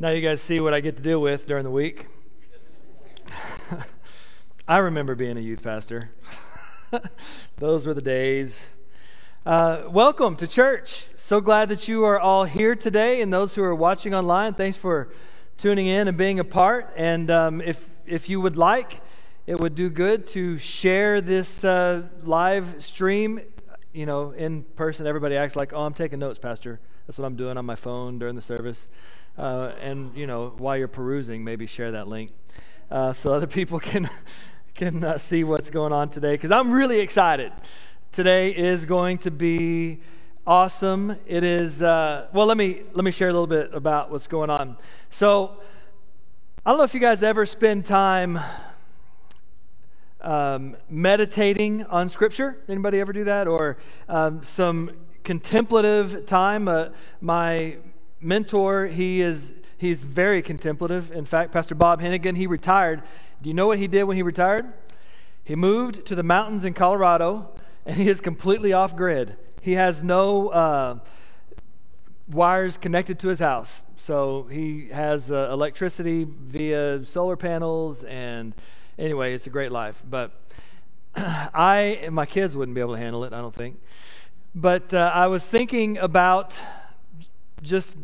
now you guys see what I get to deal with during the week. I remember being a youth pastor. Those were the days. Uh, welcome to church. So glad that you are all here today, and those who are watching online, thanks for tuning in and being a part. And um, if if you would like, it would do good to share this uh, live stream. You know, in person, everybody acts like, "Oh, I'm taking notes, Pastor." That's what I'm doing on my phone during the service. Uh, and you know, while you're perusing, maybe share that link uh, so other people can can uh, see what's going on today. Because I'm really excited. Today is going to be awesome. It is. Uh, well, let me let me share a little bit about what's going on. So, I don't know if you guys ever spend time um, meditating on Scripture. Anybody ever do that, or um, some contemplative time? Uh, my mentor, he is he's very contemplative. In fact, Pastor Bob Hennigan, he retired. Do you know what he did when he retired? He moved to the mountains in Colorado, and he is completely off grid. He has no uh, wires connected to his house. So he has uh, electricity via solar panels, and anyway, it's a great life. But I, and my kids wouldn't be able to handle it, I don't think. But uh, I was thinking about just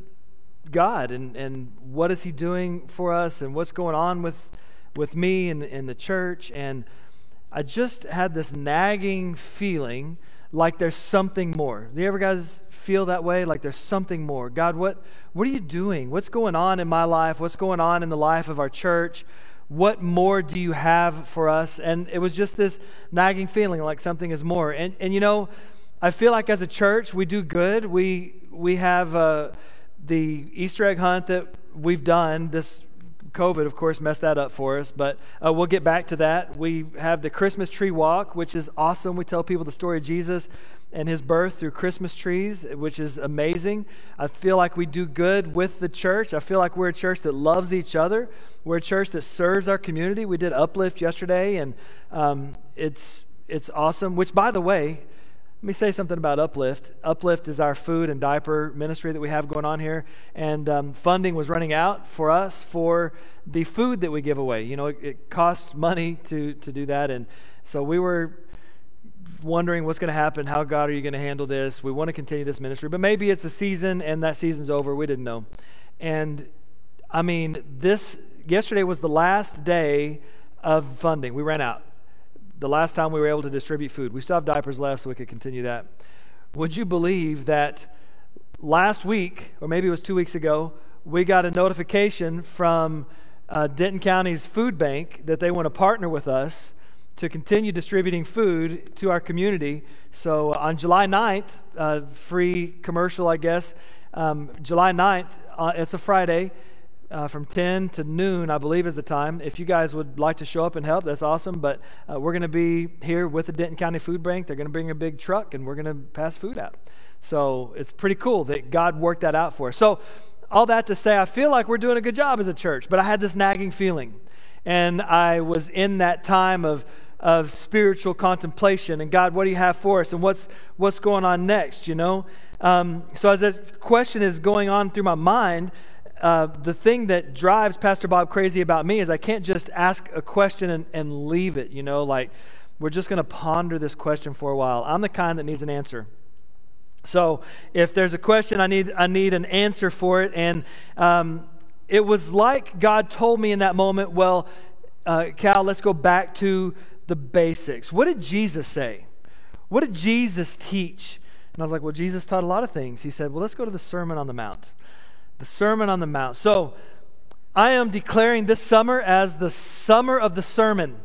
God and, and what is He doing for us and what's going on with, with me and, and the church. And I just had this nagging feeling like there's something more. Do you ever guys feel that way? Like there's something more. God, what, what are you doing? What's going on in my life? What's going on in the life of our church? What more do you have for us? And it was just this nagging feeling like something is more. And, and you know, I feel like as a church, we do good. We, we have. Uh, the Easter egg hunt that we've done, this COVID, of course, messed that up for us, but uh, we'll get back to that. We have the Christmas tree walk, which is awesome. We tell people the story of Jesus and his birth through Christmas trees, which is amazing. I feel like we do good with the church. I feel like we're a church that loves each other. We're a church that serves our community. We did Uplift yesterday, and um, it's it's awesome. Which, by the way, me say something about Uplift. Uplift is our food and diaper ministry that we have going on here, and um, funding was running out for us for the food that we give away. You know, it, it costs money to to do that, and so we were wondering what's going to happen. How God are you going to handle this? We want to continue this ministry, but maybe it's a season and that season's over. We didn't know, and I mean, this yesterday was the last day of funding. We ran out the last time we were able to distribute food. We still have diapers left, so we could continue that. Would you believe that last week, or maybe it was two weeks ago, we got a notification from uh, Denton County's food bank that they want to partner with us to continue distributing food to our community. So uh, on July 9th, uh, free commercial, I guess, um, July 9th, uh, it's a Friday uh, from 10 to noon, I believe, is the time. If you guys would like to show up and help, that's awesome. But uh, we're going to be here with the Denton County Food Bank. They're going to bring a big truck and we're going to pass food out. So it's pretty cool that God worked that out for us. So, all that to say, I feel like we're doing a good job as a church, but I had this nagging feeling. And I was in that time of, of spiritual contemplation and God, what do you have for us? And what's, what's going on next, you know? Um, so, as this question is going on through my mind, uh, the thing that drives Pastor Bob crazy about me is I can't just ask a question and, and leave it, you know, like we're just going to ponder this question for a while. I'm the kind that needs an answer. So if there's a question, I need, I need an answer for it. And um, it was like God told me in that moment, well, uh, Cal, let's go back to the basics. What did Jesus say? What did Jesus teach? And I was like, well, Jesus taught a lot of things. He said, well, let's go to the Sermon on the Mount the Sermon on the Mount. So, I am declaring this summer as the summer of the sermon.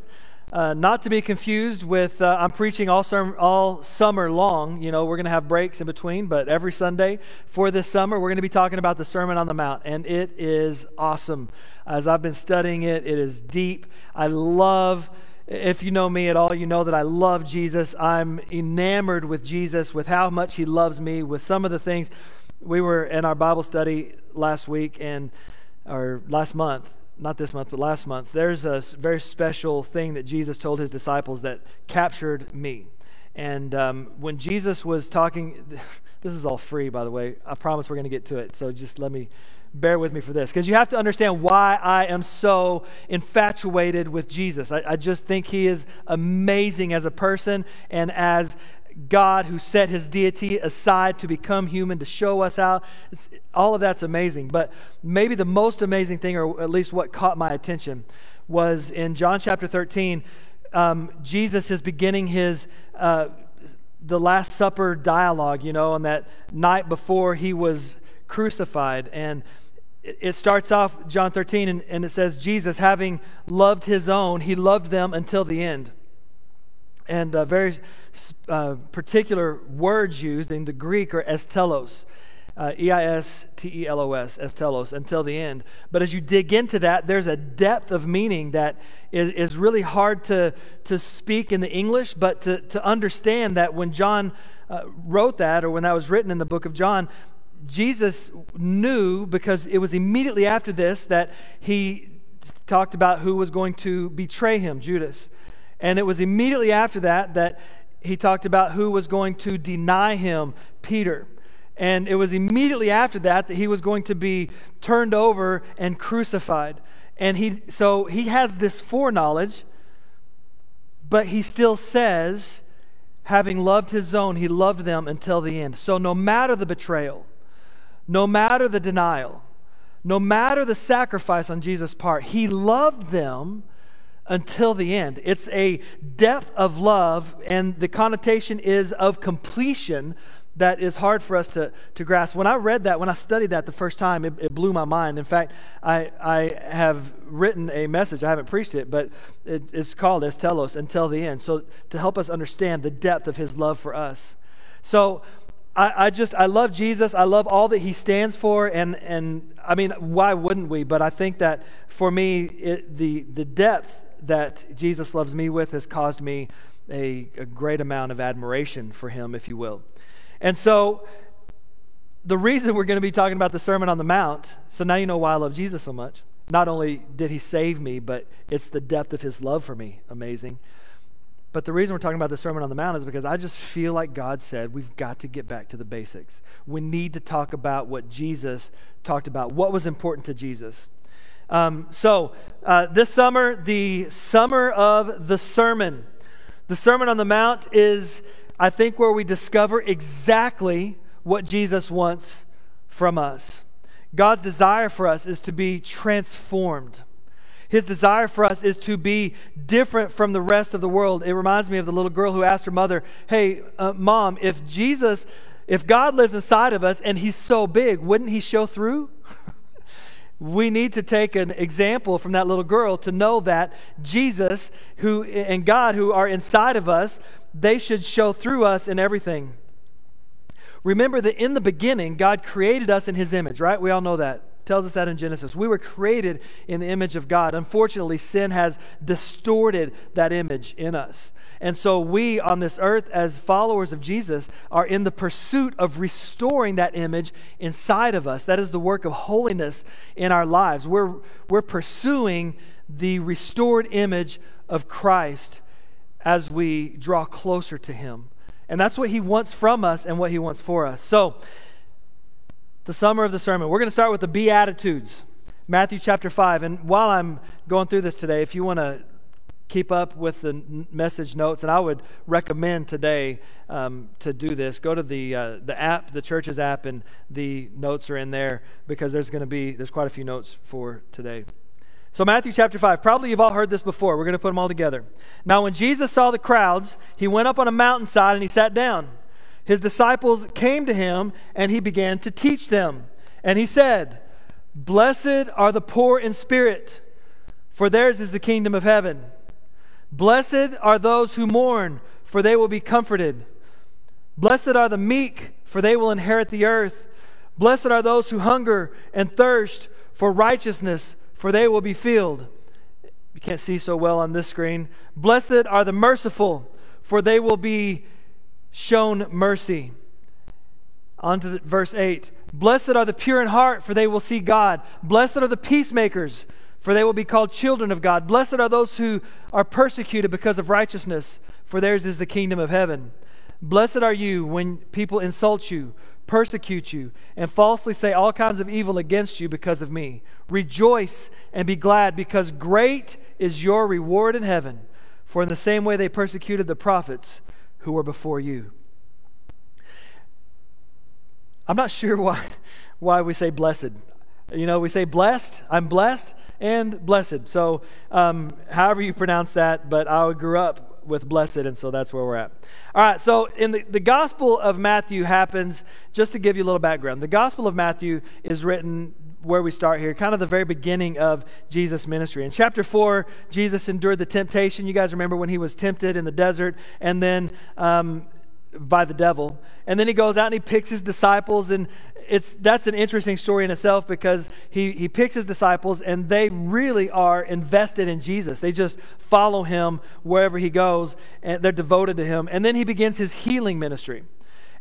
Uh, not to be confused with, uh, I'm preaching all, serm- all summer long. You know, we're going to have breaks in between, but every Sunday for this summer, we're going to be talking about the Sermon on the Mount. And it is awesome. As I've been studying it, it is deep. I love, if you know me at all, you know that I love Jesus. I'm enamored with Jesus, with how much he loves me, with some of the things we were in our Bible study last week and or last month, not this month, but last month. There's a very special thing that Jesus told his disciples that captured me. And um, when Jesus was talking, this is all free, by the way. I promise we're going to get to it. So just let me bear with me for this because you have to understand why I am so infatuated with Jesus. I, I, just think he is amazing as a person and as God who set his deity aside to become human to show us how. It's, all of that's amazing. But maybe the most amazing thing, or at least what caught my attention, was in John chapter 13. Um, Jesus is beginning his. Uh, the Last Supper dialogue, you know, on that night before he was crucified. And it starts off, John 13, and, and, it says, Jesus, having loved his own, he loved them until the end. And uh, very uh, particular words used in the Greek are eis telos, uh, E I S T E L O S, eis telos, until the end. But as you dig into that, there's a depth of meaning that is, is really hard to, to speak in the English, but to, to understand that when John uh, wrote that, or when that was written in the book of John, Jesus knew because it was immediately after this that he talked about who was going to betray him, Judas. And it was immediately after that that he talked about who was going to deny him, Peter. And it was immediately after that that he was going to be turned over and crucified. And he so he has this foreknowledge, but he still says, having loved his own, he loved them until the end. So no matter the betrayal, no matter the denial, no matter the sacrifice on Jesus' part, he loved them until the end. It's a depth of love, and the connotation is of completion that is hard for us to, to grasp. When I read that, when I studied that the first time, it, it, blew my mind. In fact, I, I have written a message. I haven't preached it, but it, it's called Eis Telos, Until the End. So to help us understand the depth of his love for us. So I, I, just I love Jesus. I love all that he stands for, and and I mean, why wouldn't we? But I think that for me, it, the the depth that Jesus loves me with has caused me a, a great amount of admiration for him, if you will. And so, the reason we're going to be talking about the Sermon on the Mount. So now you know why I love Jesus so much. Not only did he save me, but it's the depth of his love for me. Amazing. But the reason we're talking about the Sermon on the Mount is because I just feel like God said we've got to get back to the basics. We need to talk about what Jesus talked about, what was important to Jesus. Um, so, uh, this summer, the summer of the sermon. The Sermon on the Mount is, I think, where we discover exactly what Jesus wants from us. God's desire for us is to be transformed. His desire for us is to be different from the rest of the world. It reminds me of the little girl who asked her mother, Hey, uh, mom, if Jesus, if God lives inside of us and he's so big, wouldn't he show through? we need to take an example from that little girl to know that Jesus who and God who are inside of us, they should show through us in everything. Remember that in the beginning, God created us in his image, right? We all know that tells us that in Genesis. We were created in the image of God. Unfortunately, sin has distorted that image in us. And so we on this earth, as followers of Jesus, are in the pursuit of restoring that image inside of us. That is the work of holiness in our lives. We're, we're pursuing the restored image of Christ as we draw closer to Him. And that's what He wants from us and what He wants for us. So, the summer of the sermon. We're going to start with the Beatitudes, Matthew chapter 5. And while I'm going through this today, if you want to keep up with the message notes, and I would recommend today um, to do this. Go to the uh, the app, the church's app, and the notes are in there because there's going to be there's quite a few notes for today. So Matthew chapter five. Probably you've all heard this before. We're going to put them all together. Now, when Jesus saw the crowds, he went up on a mountainside and he sat down his disciples came to him and he began to teach them. And he said, Blessed are the poor in spirit, for theirs is the kingdom of heaven. Blessed are those who mourn, for they will be comforted. Blessed are the meek, for they will inherit the earth. Blessed are those who hunger and thirst for righteousness, for they will be filled. You can't see so well on this screen. Blessed are the merciful, for they will be shown mercy. On to the, verse 8 Blessed are the pure in heart, for they will see God. Blessed are the peacemakers, for they will be called children of God. Blessed are those who are persecuted because of righteousness, for theirs is the kingdom of heaven. Blessed are you when people insult you, persecute you, and falsely say all kinds of evil against you because of me. Rejoice and be glad, because great is your reward in heaven. For in the same way they persecuted the prophets who were before you. I'm not sure why, why we say blessed. You know, we say blessed, I'm blessed, and blessed. So, um, however you pronounce that, but I grew up with blessed, and so that's where we're at. All right, so in the, the Gospel of Matthew happens, just to give you a little background, the Gospel of Matthew is written where we start here, kind of the very beginning of Jesus' ministry. In chapter 4, Jesus endured the temptation. You guys remember when he was tempted in the desert, and then um, by the devil. And then he goes out and he picks his disciples, and it's that's an interesting story in itself because he, he picks his disciples and they really are invested in Jesus. They just follow him wherever he goes, and they're devoted to him. And then he begins his healing ministry.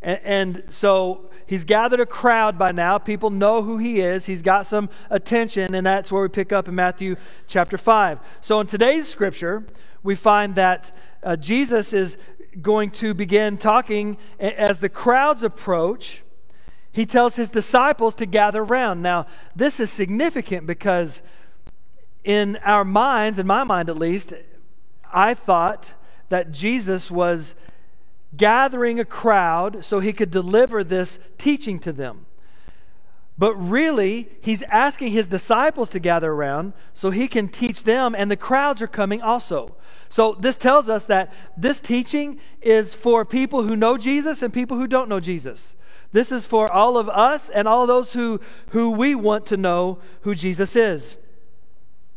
And, and, so he's gathered a crowd by now. People know who he is. He's got some attention, and that's where we pick up in Matthew chapter 5. So in today's scripture, we find that uh, Jesus is going to begin talking as the crowds approach. He tells his disciples to gather around. Now, this is significant because in our minds, in my mind at least, I thought that Jesus was gathering a crowd so he could deliver this teaching to them. But really, he's asking his disciples to gather around so he can teach them, and the crowds are coming also. So, this tells us that this teaching is for people who know Jesus and people who don't know Jesus. This is for all of us and all those who, who we want to know who Jesus is.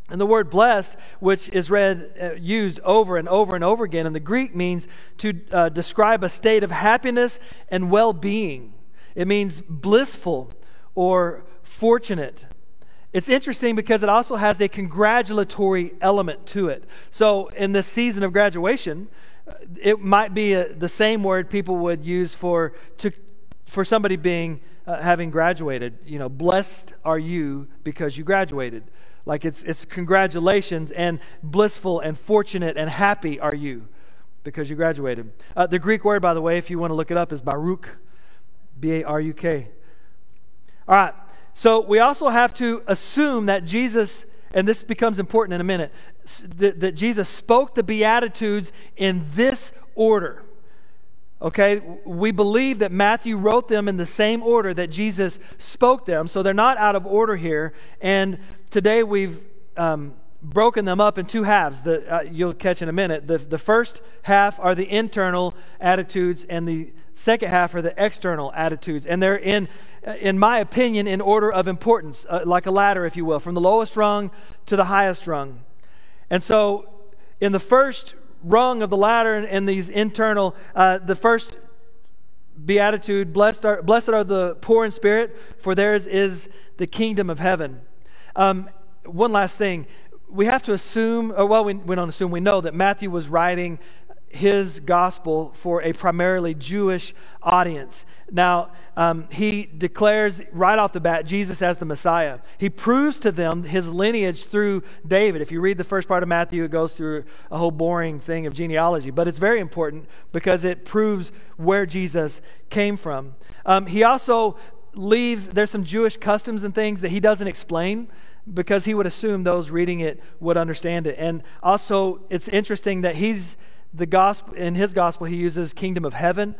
And the word blessed, which is read, uh, used over and over and over again in the Greek, means to uh, describe a state of happiness and well being. It means blissful or fortunate. It's interesting because it also has a congratulatory element to it. So, in this season of graduation, uh, it might be a, the same word people would use for, to, for somebody being, uh, having graduated. You know, blessed are you because you graduated. Like it's, it's congratulations and blissful and fortunate and happy are you because you graduated. Uh, the Greek word, by the way, if you want to look it up, is baruch, B A R U K. All right. So we also have to assume that Jesus, and this becomes important in a minute, that, that Jesus spoke the Beatitudes in this order. Okay, we believe that Matthew wrote them in the same order that Jesus spoke them, so they're not out of order here. And today we've um, broken them up in two halves. that uh, you'll catch in a minute. The, the first half are the internal attitudes, and the second half are the external attitudes. And they're in in my opinion, in order of importance, uh, like a ladder, if you will, from the lowest rung to the highest rung. And so, in the first rung of the ladder and, and these internal, uh, the first beatitude, blessed are, blessed are the poor in spirit, for theirs is the kingdom of heaven. Um, one last thing. We have to assume, or well, we, we don't assume, we know that Matthew was writing his gospel for a primarily Jewish audience. Now, um, he declares right off the bat Jesus as the Messiah. He proves to them his lineage through David. If you read the first part of Matthew, it goes through a whole boring thing of genealogy, but it's very important because it proves where Jesus came from. Um, he also leaves, there's some Jewish customs and things that he doesn't explain because he would assume those reading it would understand it. And also, it's interesting that he's the gospel in his gospel he uses kingdom of heaven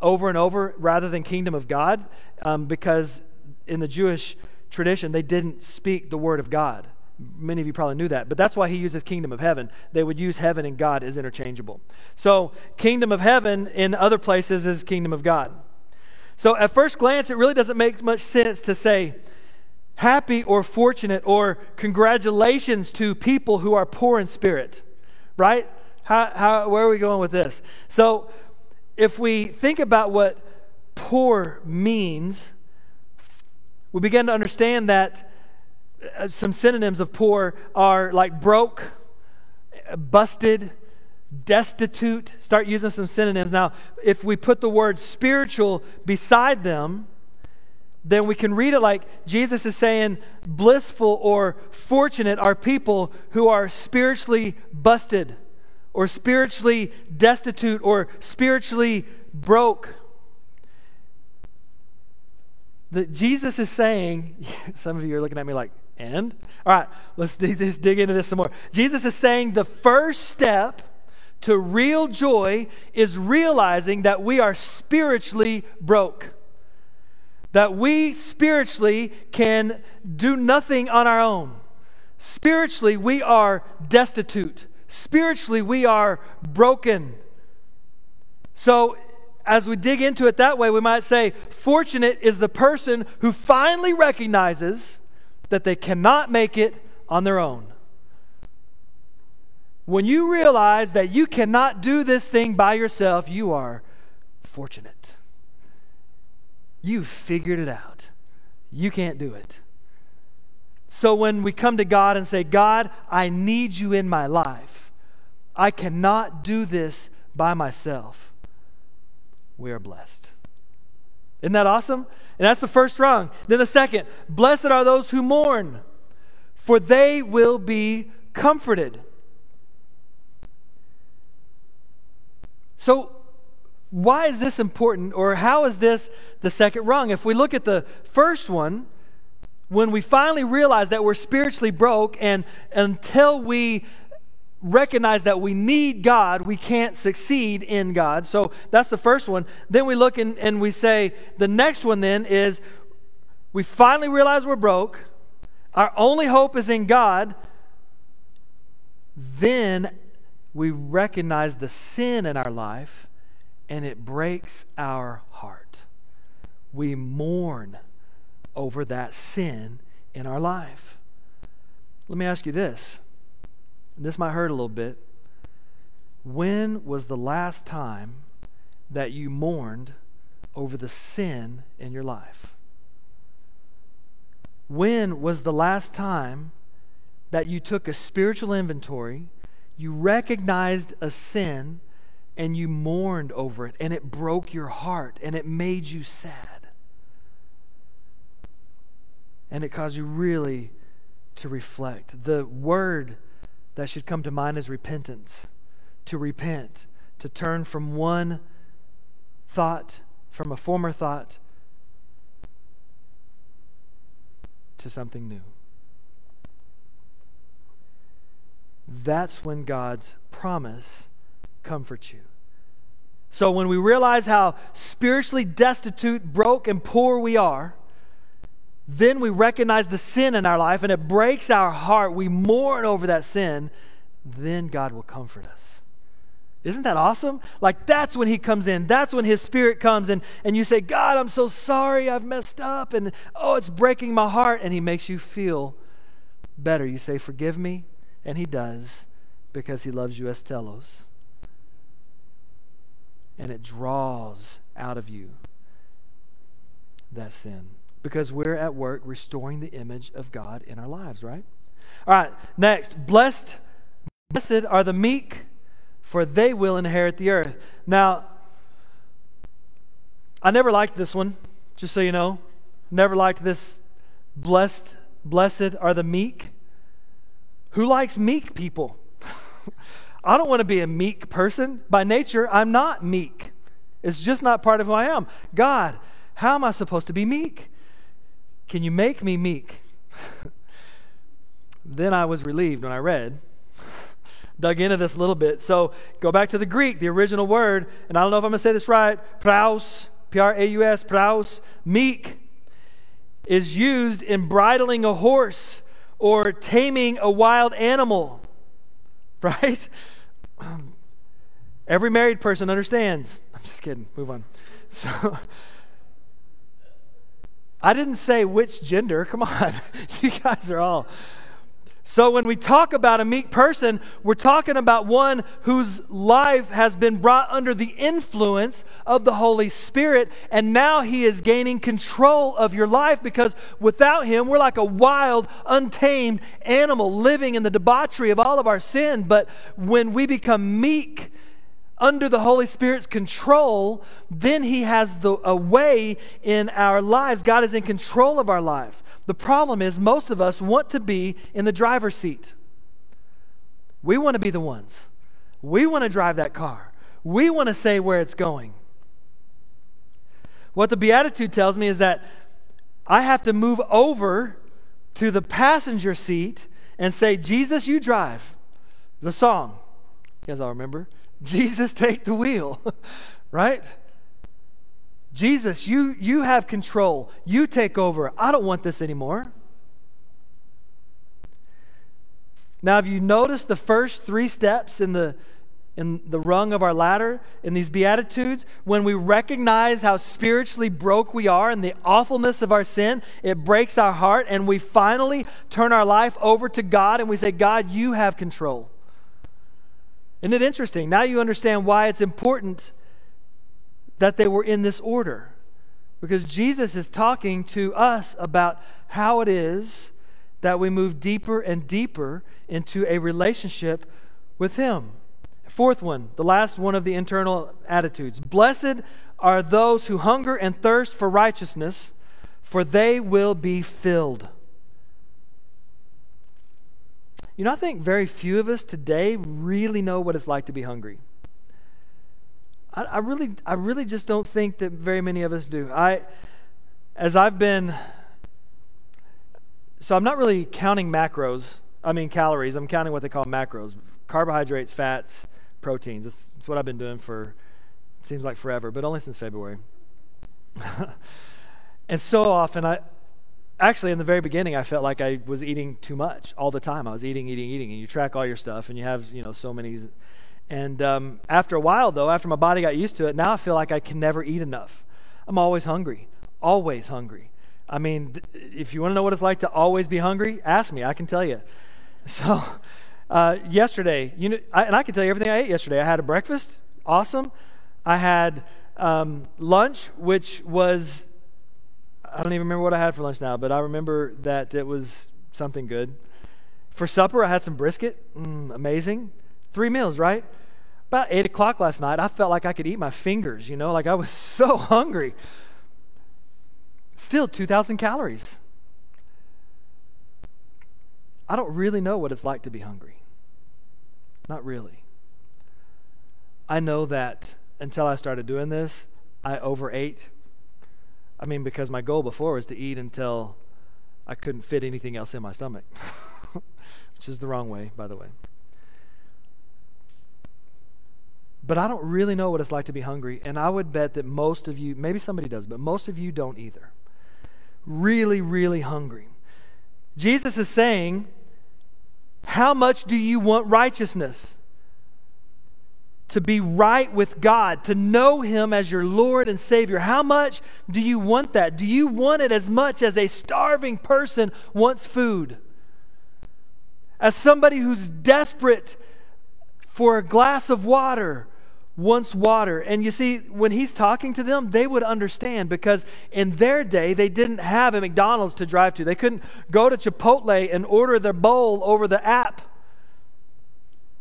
over and over rather than kingdom of god um, because in the jewish tradition they didn't speak the word of god. Many of you probably knew that but that's why he uses kingdom of heaven. They would use heaven and god as interchangeable. So kingdom of heaven in other places is kingdom of god. So at first glance it really doesn't make much sense to say happy or fortunate or congratulations to people who are poor in spirit right how, how, where are we going with this? So, if we think about what poor means, we begin to understand that uh, some synonyms of poor are like broke, busted, destitute. Start using some synonyms. Now, if we put the word spiritual beside them, then we can read it like Jesus is saying, blissful or fortunate are people who are spiritually busted or spiritually destitute or spiritually broke. That Jesus is saying, some of you are looking at me like, and? All right, let's dig, this, dig into this some more. Jesus is saying the first step to real joy is realizing that we are spiritually broke. That we spiritually can do nothing on our own. Spiritually, we are destitute. Spiritually, we are broken. So, as we dig into it that way, we might say, Fortunate is the person who finally recognizes that they cannot make it on their own. When you realize that you cannot do this thing by yourself, you are fortunate. You've figured it out. You can't do it. So when we come to God and say, God, I need you in my life, I cannot do this by myself, we are blessed. Isn't that awesome? And that's the first rung. Then the second, blessed are those who mourn, for they will be comforted. So, why is this important, or how is this the second rung? If we look at the first one, when we finally realize that we're spiritually broke, and until we recognize that we need God, we can't succeed in God. So that's the first one. Then we look and, and we say, the next one then is we finally realize we're broke, our only hope is in God. Then we recognize the sin in our life and it breaks our heart. We mourn over that sin in our life. Let me ask you this this might hurt a little bit. When was the last time that you mourned over the sin in your life? When was the last time that you took a spiritual inventory, you recognized a sin, and you mourned over it, and it broke your heart, and it made you sad? And it caused you really to reflect. The word that should come to mind is repentance. To repent, to turn from one thought, from a former thought, to something new. That's when God's promise comforts you. So when we realize how spiritually destitute, broke, and poor we are, then we recognize the sin in our life and it breaks our heart. We mourn over that sin. Then God will comfort us. Isn't that awesome? Like that's when He comes in. That's when His Spirit comes in. And you say, God, I'm so sorry. I've messed up. And oh, it's breaking my heart. And He makes you feel better. You say, Forgive me. And He does because He loves you eis telos. And it draws out of you that sin because we're at work restoring the image of God in our lives, right? All right, next. Blessed, blessed are the meek, for they will inherit the earth. Now, I never liked this one, just so you know. Never liked this blessed, blessed are the meek. Who likes meek people? I don't want to be a meek person. By nature, I'm not meek. It's just not part of who I am. God, how am I supposed to be meek? Can you make me meek? then I was relieved when I read, dug into this a little bit. So go back to the Greek, the original word, and I don't know if I'm going to say this right. Praus, P R A U S, praus, meek, is used in bridling a horse or taming a wild animal, right? Every married person understands. I'm just kidding. Move on. So, I didn't say which gender. Come on. you guys are all. So, when we talk about a meek person, we're talking about one whose life has been brought under the influence of the Holy Spirit, and now he is gaining control of your life because without him, we're like a wild, untamed animal living in the debauchery of all of our sin. But when we become meek, under the Holy Spirit's control, then He has the, a way in our lives. God is in control of our life. The problem is, most of us want to be in the driver's seat. We want to be the ones. We want to drive that car. We want to say where it's going. What the Beatitude tells me is that I have to move over to the passenger seat and say, Jesus, you drive. The song. You guys all remember? Jesus, take the wheel. right? Jesus, you, you have control. You take over. I don't want this anymore. Now, have you noticed the first three steps in the in the rung of our ladder in these beatitudes when we recognize how spiritually broke we are and the awfulness of our sin it breaks our heart and we finally turn our life over to god and we say god you have control isn't it interesting now you understand why it's important that they were in this order because jesus is talking to us about how it is that we move deeper and deeper into a relationship with Him. Fourth one, the last one of the internal attitudes. Blessed are those who hunger and thirst for righteousness, for they will be filled. You know, I think very few of us today really know what it's like to be hungry. I, I really, I really just don't think that very many of us do. I, as I've been, so I'm not really counting macros I mean calories. I'm counting what they call macros carbohydrates, fats, proteins. That's, that's what I've been doing for, seems like forever, but only since February. and so often, I actually, in the very beginning, I felt like I was eating too much all the time. I was eating, eating, eating, and you track all your stuff, and you have, you know, so many. And um, after a while, though, after my body got used to it, now I feel like I can never eat enough. I'm always hungry, always hungry. I mean, if you want to know what it's like to always be hungry, ask me. I can tell you. So, uh, yesterday, you know, I, and I can tell you everything I ate yesterday. I had a breakfast, awesome. I had um, lunch, which was, I don't even remember what I had for lunch now, but I remember that it was something good. For supper, I had some brisket, mm, amazing. Three meals, right? About 8 o'clock last night, I felt like I could eat my fingers, you know, like I was so hungry. Still 2,000 calories. I don't really know what it's like to be hungry. Not really. I know that until I started doing this, I overate. I mean, because my goal before was to eat until I couldn't fit anything else in my stomach, which is the wrong way, by the way. But I don't really know what it's like to be hungry, and I would bet that most of you, maybe somebody does, but most of you don't either. Really, really hungry. Jesus is saying, How much do you want righteousness? To be right with God, to know Him as your Lord and Savior. How much do you want that? Do you want it as much as a starving person wants food? As somebody who's desperate for a glass of water wants water. And you see, when he's talking to them, they would understand because in their day, they didn't have a McDonald's to drive to. They couldn't go to Chipotle and order their bowl over the app.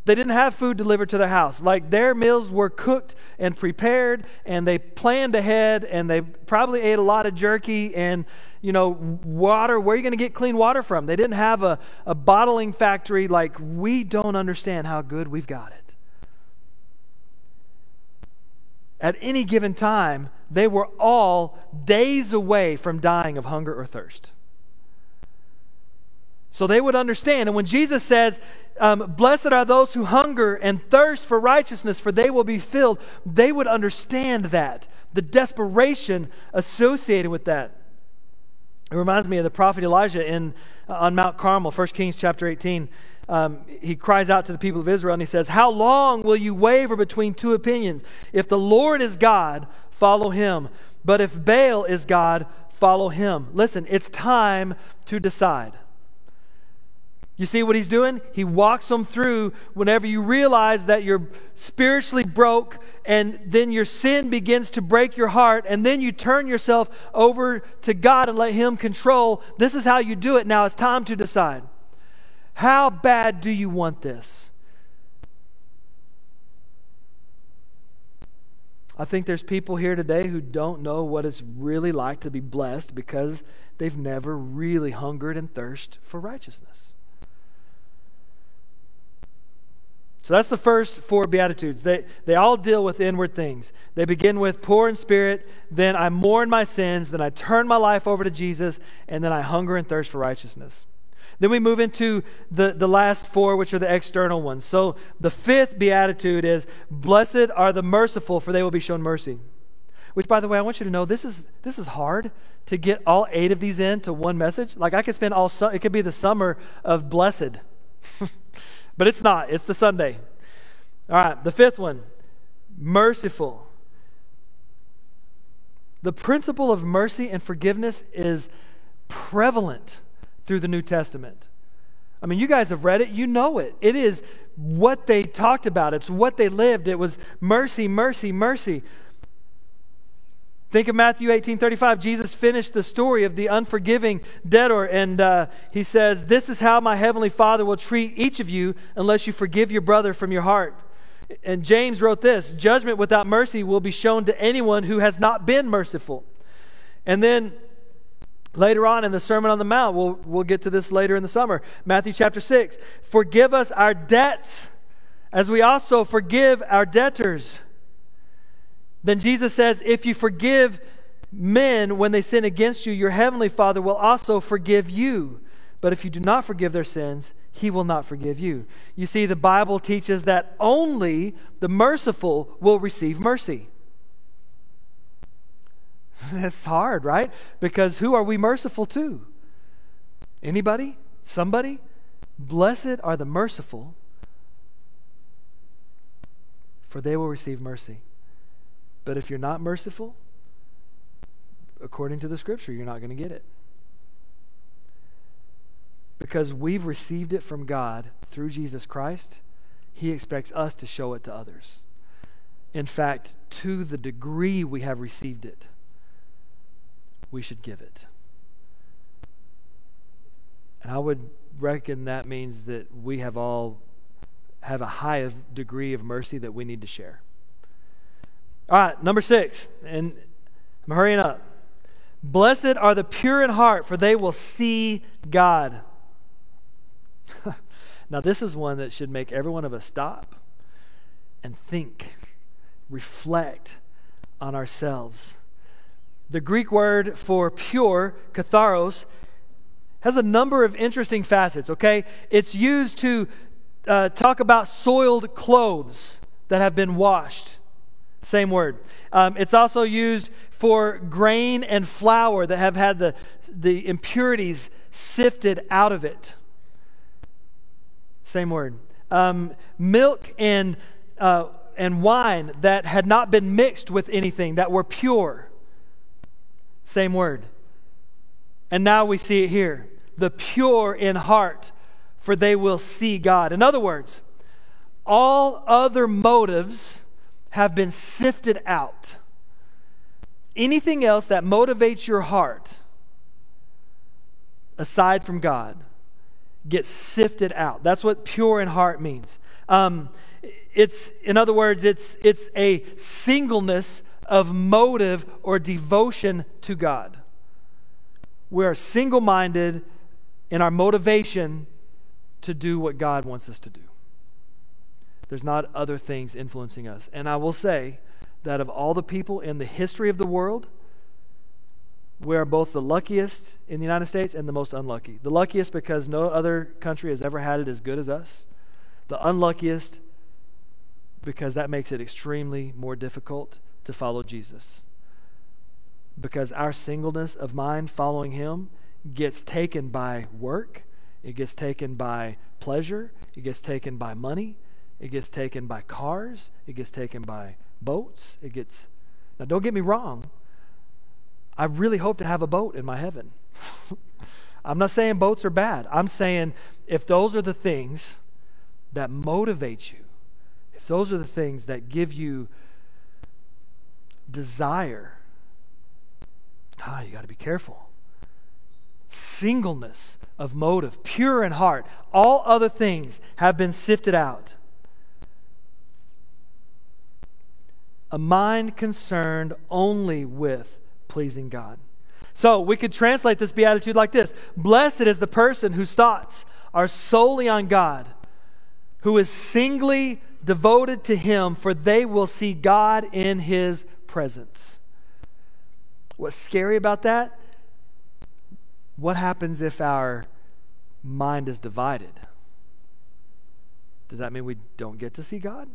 They didn't have food delivered to their house. Like their meals were cooked and prepared, and they planned ahead, and they probably ate a lot of jerky and, you know, water. Where are you going to get clean water from? They didn't have a, a bottling factory like we don't understand how good we've got it. at any given time, they were all days away from dying of hunger or thirst. So they would understand. And when Jesus says, um, Blessed are those who hunger and thirst for righteousness, for they will be filled, they would understand that, the desperation associated with that. It reminds me of the prophet Elijah in, uh, on Mount Carmel, 1 Kings chapter 18 um, he cries out to the people of Israel and he says, How long will you waver between two opinions? If the Lord is God, follow him. But if Baal is God, follow him. Listen, it's time to decide. You see what he's doing? He walks them through whenever you realize that you're spiritually broke and then your sin begins to break your heart and then you turn yourself over to God and let him control. This is how you do it. Now it's time to decide. How bad do you want this? I think there's people here today who don't know what it's really like to be blessed because they've never really hungered and thirsted for righteousness. So that's the first four Beatitudes. They, they all deal with inward things. They begin with poor in spirit, then I mourn my sins, then I turn my life over to Jesus, and then I hunger and thirst for righteousness. Then we move into the, the last four, which are the external ones. So the fifth beatitude is Blessed are the merciful, for they will be shown mercy. Which, by the way, I want you to know this is, this is hard to get all eight of these into one message. Like I could spend all, su- it could be the summer of blessed. but it's not, it's the Sunday. All right, the fifth one merciful. The principle of mercy and forgiveness is prevalent through the New Testament. I mean, you guys have read it, you know it. It is what they talked about, it's what they lived. It was mercy, mercy, mercy. Think of Matthew 18 35. Jesus finished the story of the unforgiving debtor, and uh, he says, This is how my heavenly Father will treat each of you unless you forgive your brother from your heart. And James wrote this Judgment without mercy will be shown to anyone who has not been merciful. And then later on in the Sermon on the Mount, we'll, we'll get to this later in the summer, Matthew chapter 6. Forgive us our debts as we also forgive our debtors. Then Jesus says, If you forgive men when they sin against you, your heavenly Father will also forgive you. But if you do not forgive their sins, he will not forgive you. You see, the Bible teaches that only the merciful will receive mercy. That's hard, right? Because who are we merciful to? Anybody? Somebody? Blessed are the merciful, for they will receive mercy. But if you're not merciful, according to the scripture, you're not going to get it. Because we've received it from God through Jesus Christ, He expects us to show it to others. In fact, to the degree we have received it, we should give it. And I would reckon that means that we have all have a high degree of mercy that we need to share. All right, number six, and I'm hurrying up. Blessed are the pure in heart, for they will see God. now, this is one that should make every one of us stop and think, reflect on ourselves. The Greek word for pure, katharos, has a number of interesting facets, okay? It's used to uh, talk about soiled clothes that have been washed. Same word. Um, it's also used for grain and flour that have had the, the impurities sifted out of it. Same word. Um, milk and, uh, and wine that had not been mixed with anything, that were pure. Same word. And now we see it here the pure in heart, for they will see God. In other words, all other motives have been sifted out. Anything else that motivates your heart aside from God gets sifted out. That's what pure in heart means. Um, it's, in other words, it's, it's a singleness of motive or devotion to God. We are single minded in our motivation to do what God wants us to do. There's not other things influencing us. And I will say that of all the people in the history of the world, we are both the luckiest in the United States and the most unlucky. The luckiest because no other country has ever had it as good as us. The unluckiest because that makes it extremely more difficult to follow Jesus. Because our singleness of mind following Him gets taken by work, it gets taken by pleasure, it gets taken by money, it gets taken by cars. It gets taken by boats. It gets. Now, don't get me wrong. I really hope to have a boat in my heaven. I'm not saying boats are bad. I'm saying if those are the things that motivate you, if those are the things that give you desire, ah, you got to be careful. Singleness of motive, pure in heart, all other things have been sifted out. A mind concerned only with pleasing God. So we could translate this beatitude like this Blessed is the person whose thoughts are solely on God, who is singly devoted to him, for they will see God in his presence. What's scary about that? What happens if our mind is divided? Does that mean we don't get to see God?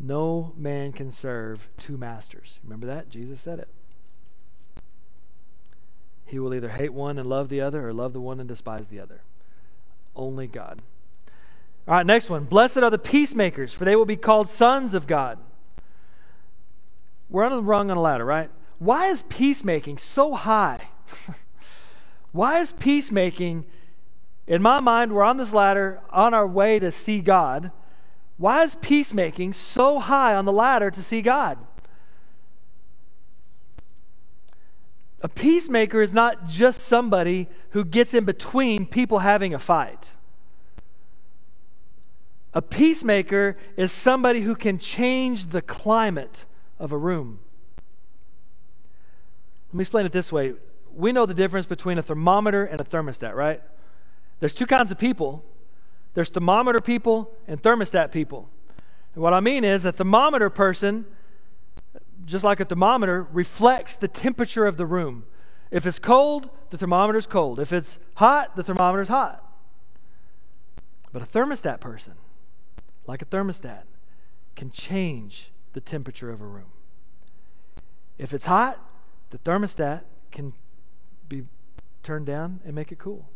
No man can serve two masters. Remember that? Jesus said it. He will either hate one and love the other or love the one and despise the other. Only God. All right, next one. Blessed are the peacemakers, for they will be called sons of God. We're on the rung on a ladder, right? Why is peacemaking so high? Why is peacemaking, in my mind, we're on this ladder on our way to see God. Why is peacemaking so high on the ladder to see God? A peacemaker is not just somebody who gets in between people having a fight. A peacemaker is somebody who can change the climate of a room. Let me explain it this way. We know the difference between a thermometer and a thermostat, right? There's two kinds of people there's thermometer people and thermostat people. And what I mean is, a thermometer person, just like a thermometer, reflects the temperature of the room. If it's cold, the thermometer's cold. If it's hot, the thermometer's hot. But a thermostat person, like a thermostat, can change the temperature of a room. If it's hot, the thermostat can be turned down and make it cool.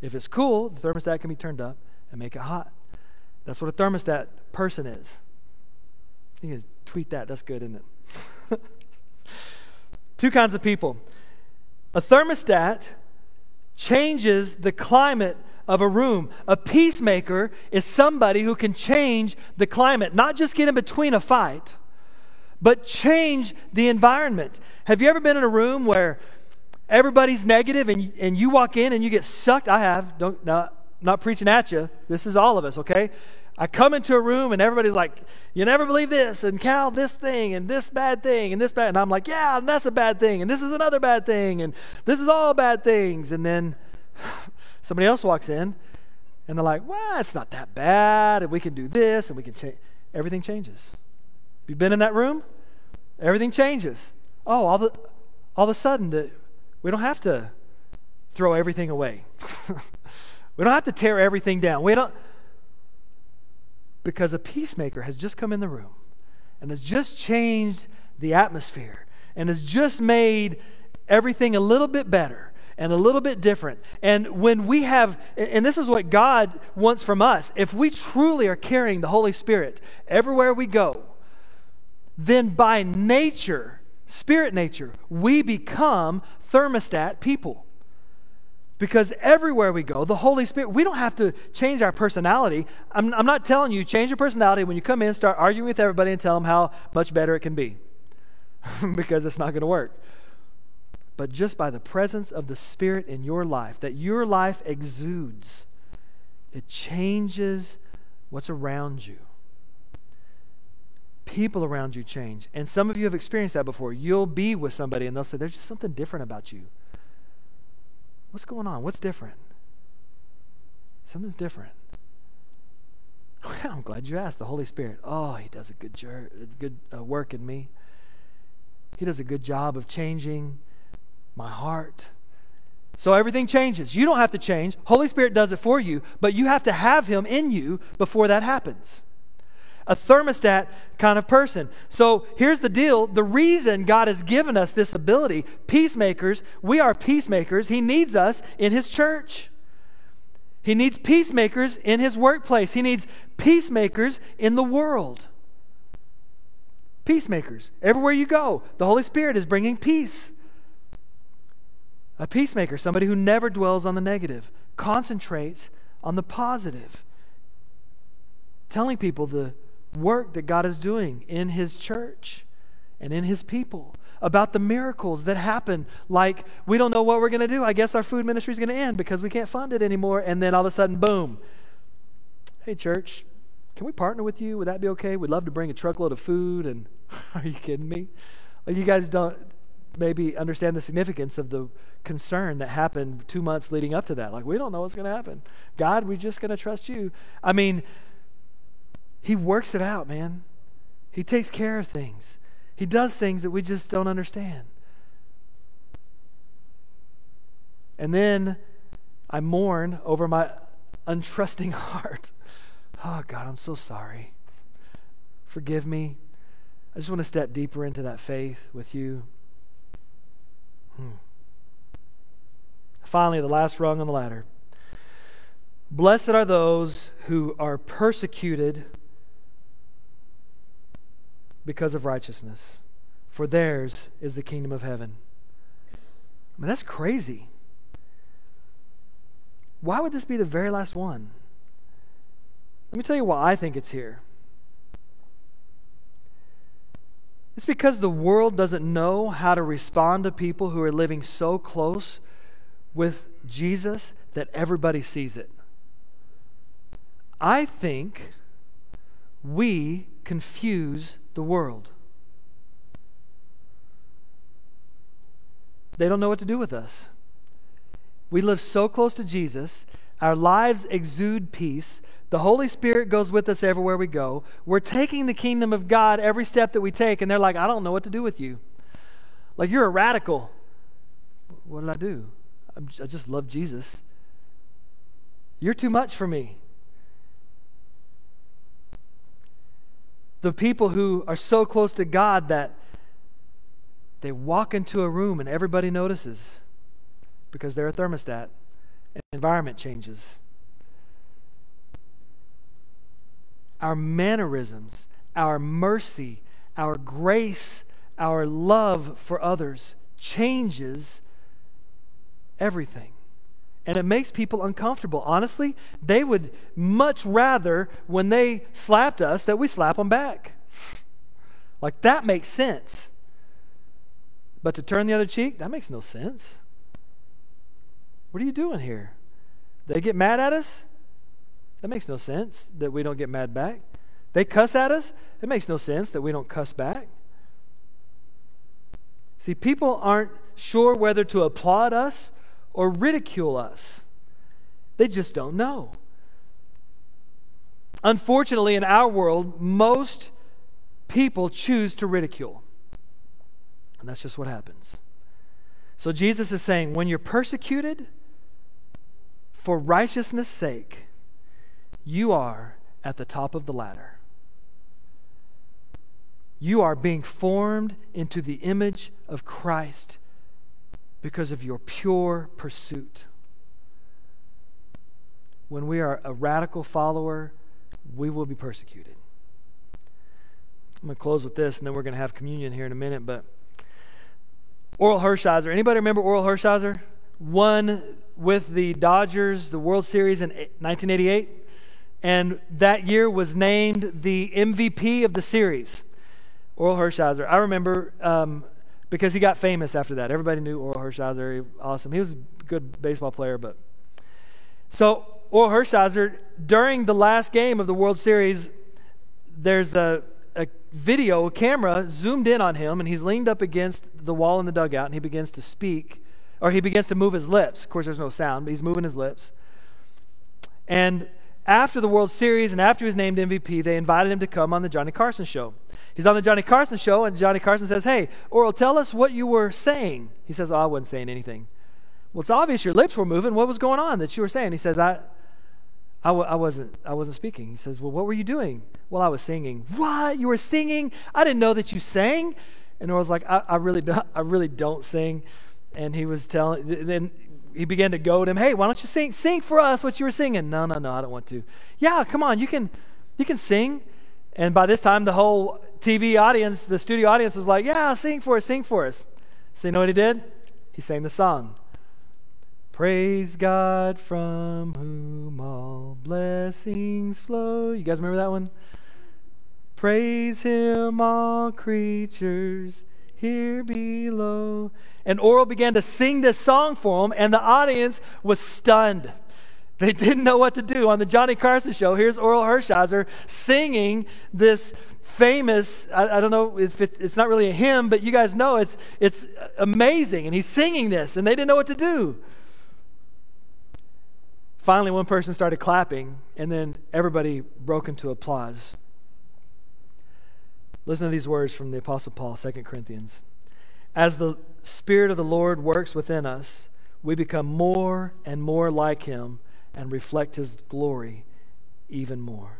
If it's cool, the thermostat can be turned up and make it hot. That's what a thermostat person is. You can tweet that. That's good, isn't it? Two kinds of people. A thermostat changes the climate of a room. A peacemaker is somebody who can change the climate, not just get in between a fight, but change the environment. Have you ever been in a room where everybody's negative and, and you walk in and you get sucked? I have. Don't, not, not preaching at you. This is all of us, okay? I come into a room and everybody's like, You never believe this, and Cal, this thing, and this bad thing, and this bad. And I'm like, Yeah, and that's a bad thing, and this is another bad thing, and this is all bad things. And then somebody else walks in and they're like, Well, it's not that bad, and we can do this, and we can change. Everything changes. You been in that room? Everything changes. Oh, all, the, all of a sudden, the, we don't have to throw everything away. we don't have to tear everything down. We don't because a peacemaker has just come in the room and has just changed the atmosphere and has just made everything a little bit better and a little bit different. And when we have, and this is what God wants from us, if we truly are carrying the Holy Spirit everywhere we go, then by nature, spirit nature, we become thermostat people. Because everywhere we go, the Holy Spirit, we don't have to change our personality. I'm, I'm not telling you, change your personality when you come in, start arguing with everybody and tell them how much better it can be. because it's not going to work. But just by the presence of the Spirit in your life, that your life exudes, it changes what's around you. People around you change. And some of you have experienced that before. You'll be with somebody and they'll say, There's just something different about you. What's going on? What's different? Something's different. Well, I'm glad you asked. The Holy Spirit. Oh, He does a good, jer- good uh, work in me. He does a good job of changing my heart. So everything changes. You don't have to change. Holy Spirit does it for you, but you have to have Him in you before that happens a thermostat kind of person. So here's the deal the reason God has given us this ability, peacemakers, we are peacemakers. He needs us in His church. He needs peacemakers in His workplace. He needs peacemakers in the world. Peacemakers. Everywhere you go, the Holy Spirit is bringing peace. A peacemaker, somebody who never dwells on the negative, concentrates on the positive, telling people the work that God is doing in His church and in His people, about the miracles that happen. Like, we don't know what we're going to do. I guess our food ministry is going to end because we can't fund it anymore. And then all of a sudden, boom. Hey, church, can we partner with you? Would that be okay? We'd love to bring a truckload of food. And are you kidding me? Like, you guys don't. maybe understand the significance of the concern that happened two months leading up to that. Like, we don't know what's going to happen. God, we're just going to trust you. I mean, He works it out, man. He takes care of things, He does things that we just don't understand. And then I mourn over my untrusting heart. Oh, God, I'm so sorry. Forgive me. I just want to step deeper into that faith with you. Hmm. Finally, the last rung on the ladder. Blessed are those who are persecuted because of righteousness, for theirs is the kingdom of heaven. I mean, that's crazy. Why would this be the very last one? Let me tell you why I think it's here. It's because the world doesn't know how to respond to people who are living so close with Jesus that everybody sees it. I think we confuse the world. They don't know what to do with us. We live so close to Jesus, our lives exude peace. The Holy Spirit goes with us everywhere we go. We're taking the kingdom of God every step that we take, and they're like, I don't know what to do with you. Like, you're a radical. What did I do? I'm, just love Jesus. You're too much for me. The people who are so close to God that they walk into a room and everybody notices because they're a thermostat and environment changes. Our mannerisms, our mercy, our grace, our love for others changes everything. And it makes people uncomfortable. Honestly, they would much rather, when they slapped us, that we slap them back. Like, that makes sense. But to turn the other cheek, that makes no sense. What are you doing here? They get mad at us? That makes no sense that we don't get mad back. They cuss at us? It makes no sense that we don't cuss back. See, people aren't sure whether to applaud us or ridicule us, they just don't know. Unfortunately, in our world, most people choose to ridicule. And that's just what happens. So Jesus is saying when you're persecuted, for righteousness' sake, you are at the top of the ladder. You are being formed into the image of Christ because of your pure pursuit. When we are a radical follower, we will be persecuted. I'm going to close with this, and then we're going to have communion here in a minute. But Orel Hershiser, anybody remember Orel Hershiser? Won with the Dodgers the World Series in 1988, and that year was named the MVP of the series. Orel Hershiser. I remember um, because he got famous after that. Everybody knew Orel Hershiser. He, awesome. He was a good baseball player, but so Orel Hershiser during the last game of the World Series, there's a, a video, a camera zoomed in on him, and he's leaned up against the wall in the dugout, and he begins to speak or he begins to move his lips. Of course, there's no sound, but he's moving his lips. And after the World Series and after he was named MVP, they invited him to come on the Johnny Carson show. He's on the Johnny Carson show, and Johnny Carson says, Hey, Orel, tell us what you were saying. He says, Oh, I wasn't saying anything. Well, it's obvious your lips were moving. What was going on that you were saying? He says, I, I w- I, wasn't, I wasn't speaking. He says, Well, what were you doing? Well, I was singing. What? You were singing? I didn't know that you sang. And Orel's like, I, I, really, don't, I really don't sing and he was telling, then he began to goad him, hey, why don't you sing, sing for us what you were singing? No, no, no, I don't want to. Yeah, come on, you can, you can sing. And by this time, the whole TV audience, the studio audience was like, yeah, sing for us, sing for us. So you know what he did? He sang the song. Praise God from whom all blessings flow. You guys remember that one? Praise him, all creatures here below. And Orel began to sing this song for him, and the audience was stunned. They didn't know what to do. On the Johnny Carson show, here's Orel Hershiser singing this famous, I, I don't know if it, it's not really a hymn, but you guys know it's, it's amazing. And he's singing this, and they didn't know what to do. Finally, one person started clapping, and then everybody broke into applause. Listen to these words from the Apostle Paul, 2 Corinthians. As the Spirit of the Lord works within us, we become more and more like Him and reflect His glory even more.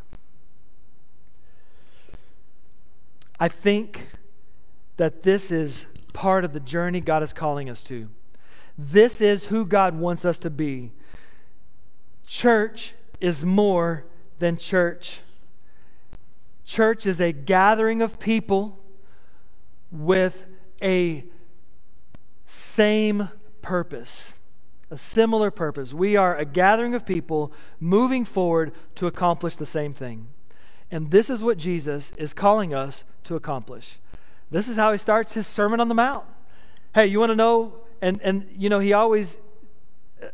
I think that this is part of the journey God is calling us to. This is who God wants us to be. Church is more than church. Church is a gathering of people with a same purpose, a similar purpose. We are a gathering of people moving forward to accomplish the same thing. And this is what Jesus is calling us to accomplish. This is how he starts his Sermon on the Mount. Hey, you want to know? And, and you know, he always,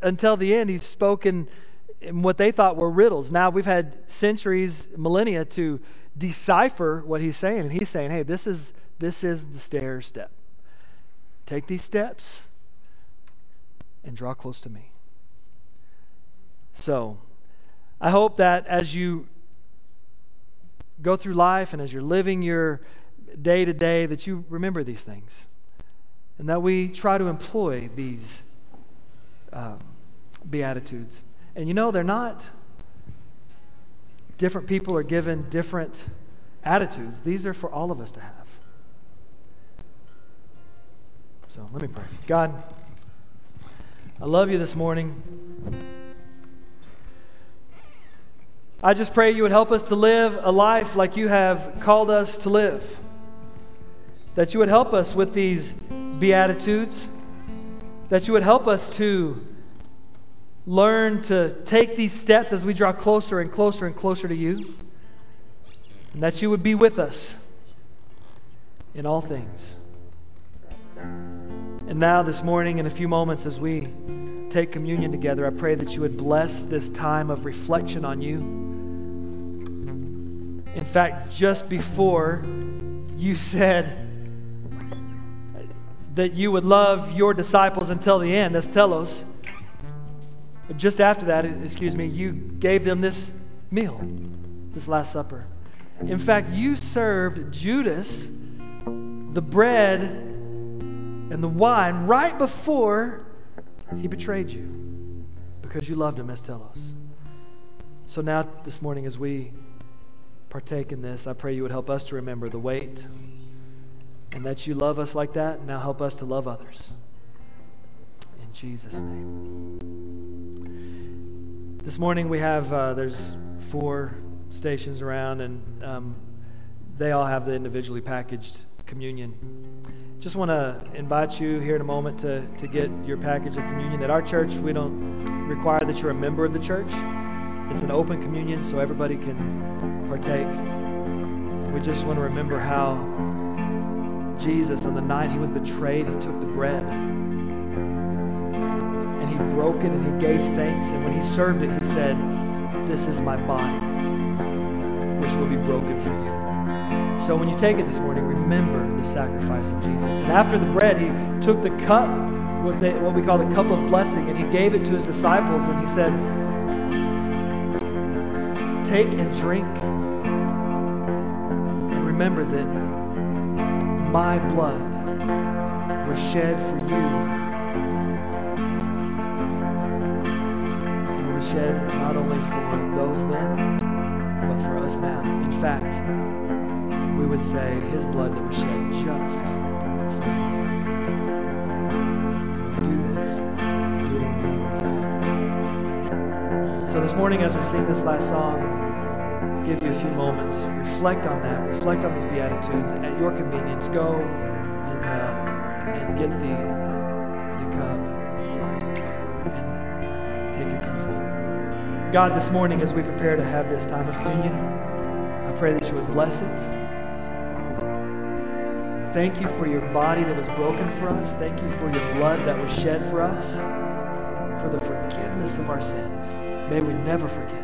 until the end, he's spoken in what they thought were riddles. Now we've had centuries, millennia to decipher what he's saying. And he's saying, hey, this is, this is the stair step. Take these steps and draw close to me. So, I hope that as you go through life and as you're living your day to day, that you remember these things and that we try to employ these um, Beatitudes. And you know, they're not, different people are given different attitudes. These are for all of us to have. So let me pray. God, I love you this morning. I just pray you would help us to live a life like you have called us to live. That you would help us with these Beatitudes. That you would help us to learn to take these steps as we draw closer and closer and closer to you. And that you would be with us in all things. And now, this morning, in a few moments, as we take communion together, I pray that you would bless this time of reflection on you. In fact, just before you said that you would love your disciples until the end, eis telos, just after that, excuse me, you gave them this meal, this Last Supper. In fact, you served Judas the bread and the wine right before he betrayed you because you loved him eis telos. So now, this morning, as we partake in this, I pray you would help us to remember the weight and that you love us like that. Now help us to love others. In Jesus' name. This morning we have, uh, there's four stations around, and um, they all have the individually packaged communion. Just want to invite you here in a moment to, to get your package of communion. At our church, we don't require that you're a member of the church. It's an open communion, so everybody can partake. We just want to remember how Jesus, on the night he was betrayed, he took the bread and he broke it and he gave thanks. And when he served it, he said, This is my body, which will be broken for you. So when you take it this morning, remember the sacrifice of Jesus. And after the bread, he took the cup, what, they, what we call the cup of blessing, and he gave it to his disciples and he said, Take and drink. And remember that my blood was shed for you. And it was shed not only for those then, but for us now. In fact, we would say his blood that was shed just for you. Do this. So this morning, as we sing this last song, give you a few moments. Reflect on that. Reflect on these Beatitudes. At your convenience, go and, uh, and get the, the cup and take your communion. God, this morning, as we prepare to have this time of communion, I pray that you would bless it. Thank you for your body that was broken for us. Thank you for your blood that was shed for us, for the forgiveness of our sins. May we never forget.